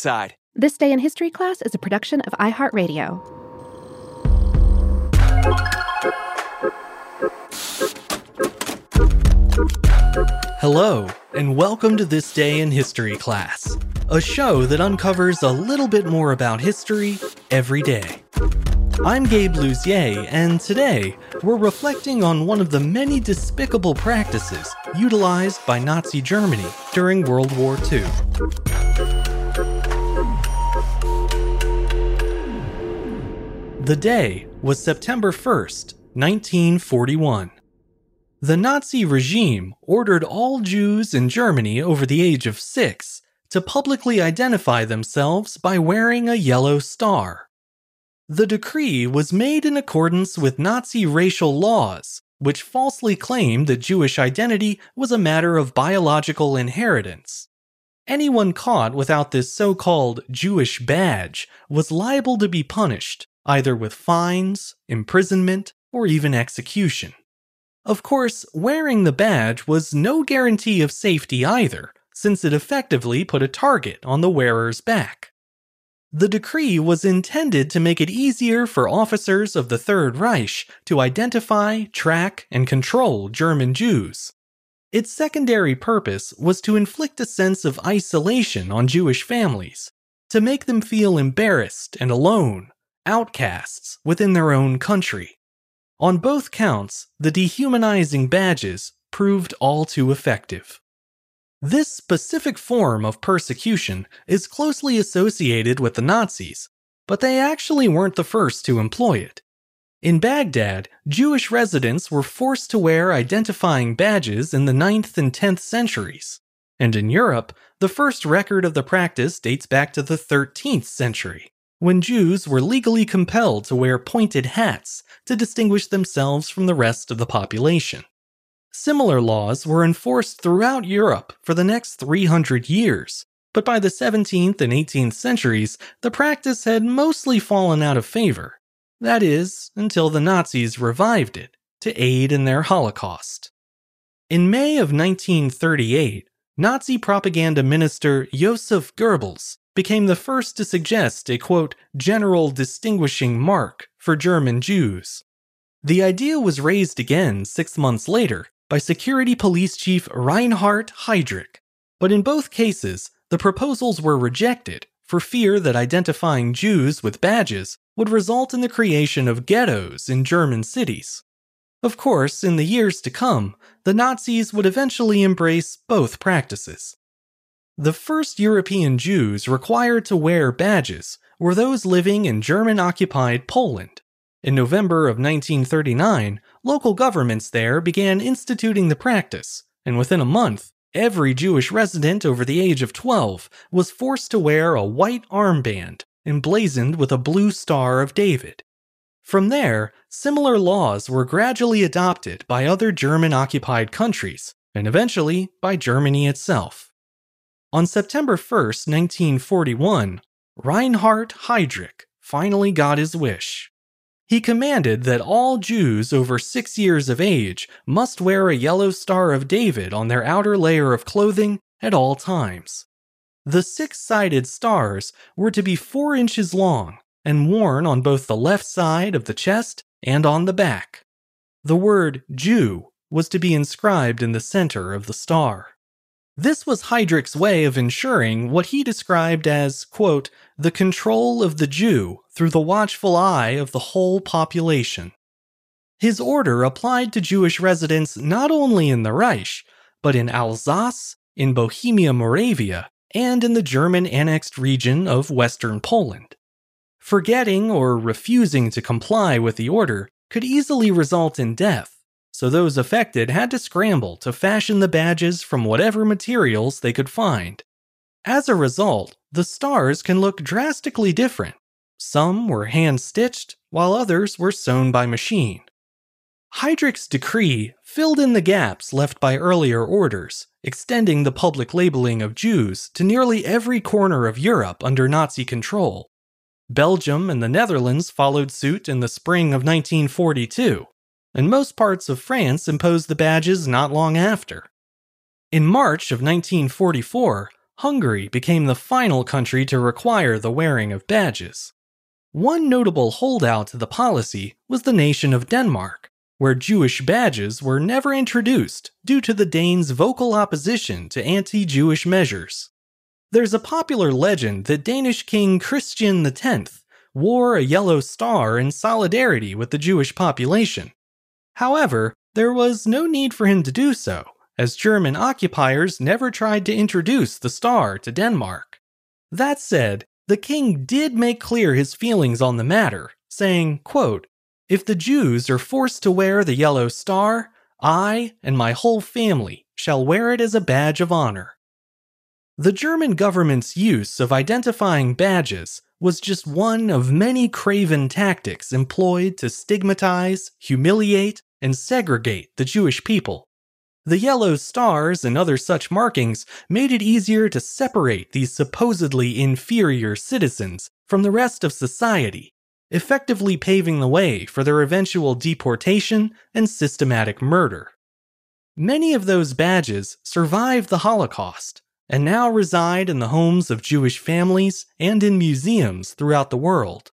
Side. This Day in History class is a production of iHeartRadio. Hello, and welcome to This Day in History class, a show that uncovers a little bit more about history every day. I'm Gabe Luzier, and today we're reflecting on one of the many despicable practices utilized by Nazi Germany during World War II. The day was September 1st, 1941. The Nazi regime ordered all Jews in Germany over the age of six to publicly identify themselves by wearing a yellow star. The decree was made in accordance with Nazi racial laws, which falsely claimed that Jewish identity was a matter of biological inheritance. Anyone caught without this so called Jewish badge was liable to be punished, either with fines, imprisonment, or even execution. Of course, wearing the badge was no guarantee of safety either, since it effectively put a target on the wearer's back. The decree was intended to make it easier for officers of the Third Reich to identify, track, and control German Jews. Its secondary purpose was to inflict a sense of isolation on Jewish families, to make them feel embarrassed and alone, outcasts within their own country. On both counts, the dehumanizing badges proved all too effective. This specific form of persecution is closely associated with the Nazis, but they actually weren't the first to employ it. In Baghdad, Jewish residents were forced to wear identifying badges in the 9th and 10th centuries. And in Europe, the first record of the practice dates back to the 13th century when Jews were legally compelled to wear pointed hats to distinguish themselves from the rest of the population. Similar laws were enforced throughout Europe for the next 300 years, but by the 17th and 18th centuries, the practice had mostly fallen out of favor. That is, until the Nazis revived it to aid in their Holocaust. In May of 1938, Nazi propaganda minister Josef Goebbels became the first to suggest a quote, general distinguishing mark for German Jews. The idea was raised again six months later by Security Police Chief Reinhard Heydrich, but in both cases, the proposals were rejected for fear that identifying Jews with badges would result in the creation of ghettos in German cities. Of course, in the years to come, the Nazis would eventually embrace both practices. The first European Jews required to wear badges were those living in German occupied Poland. In November of 1939, local governments there began instituting the practice, and within a month, every Jewish resident over the age of 12 was forced to wear a white armband emblazoned with a blue Star of David. From there, similar laws were gradually adopted by other German occupied countries, and eventually by Germany itself. On September 1st, 1941, Reinhard Heydrich finally got his wish. He commanded that all Jews over six years of age must wear a yellow Star of David on their outer layer of clothing at all times. The six sided stars were to be four inches long and worn on both the left side of the chest and on the back. The word Jew was to be inscribed in the center of the star. This was Heydrich's way of ensuring what he described as, quote, the control of the Jew through the watchful eye of the whole population. His order applied to Jewish residents not only in the Reich, but in Alsace, in Bohemia Moravia, and in the German annexed region of Western Poland. Forgetting or refusing to comply with the order could easily result in death, so those affected had to scramble to fashion the badges from whatever materials they could find. As a result, the stars can look drastically different. Some were hand stitched, while others were sewn by machine. Heydrich's decree filled in the gaps left by earlier orders, extending the public labeling of Jews to nearly every corner of Europe under Nazi control. Belgium and the Netherlands followed suit in the spring of 1942, and most parts of France imposed the badges not long after. In March of 1944, Hungary became the final country to require the wearing of badges. One notable holdout to the policy was the nation of Denmark, where Jewish badges were never introduced due to the Danes' vocal opposition to anti Jewish measures. There's a popular legend that Danish King Christian X wore a yellow star in solidarity with the Jewish population. However, there was no need for him to do so, as German occupiers never tried to introduce the star to Denmark. That said, the king did make clear his feelings on the matter, saying, quote, if the Jews are forced to wear the yellow star, I and my whole family shall wear it as a badge of honor. The German government's use of identifying badges was just one of many craven tactics employed to stigmatize, humiliate, and segregate the Jewish people. The yellow stars and other such markings made it easier to separate these supposedly inferior citizens from the rest of society effectively paving the way for their eventual deportation and systematic murder. Many of those badges survived the Holocaust and now reside in the homes of Jewish families and in museums throughout the world.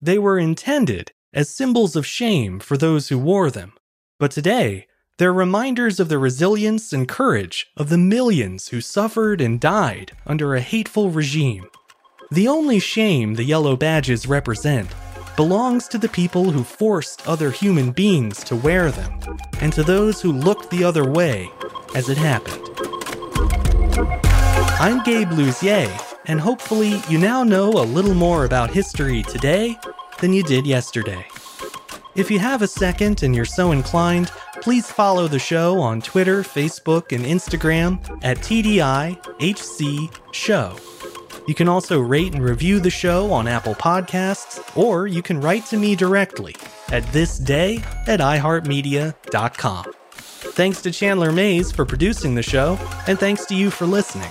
They were intended as symbols of shame for those who wore them, but today they're reminders of the resilience and courage of the millions who suffered and died under a hateful regime. The only shame the yellow badges represent belongs to the people who forced other human beings to wear them, and to those who looked the other way as it happened. I'm Gabe Luzier, and hopefully you now know a little more about history today than you did yesterday. If you have a second and you're so inclined, please follow the show on Twitter, Facebook, and Instagram at TDIHC Show. You can also rate and review the show on Apple Podcasts, or you can write to me directly at thisday at iHeartMedia.com. Thanks to Chandler Mays for producing the show, and thanks to you for listening.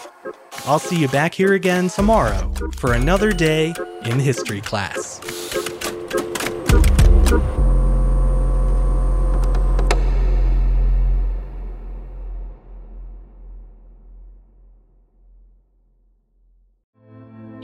I'll see you back here again tomorrow for another day in history class.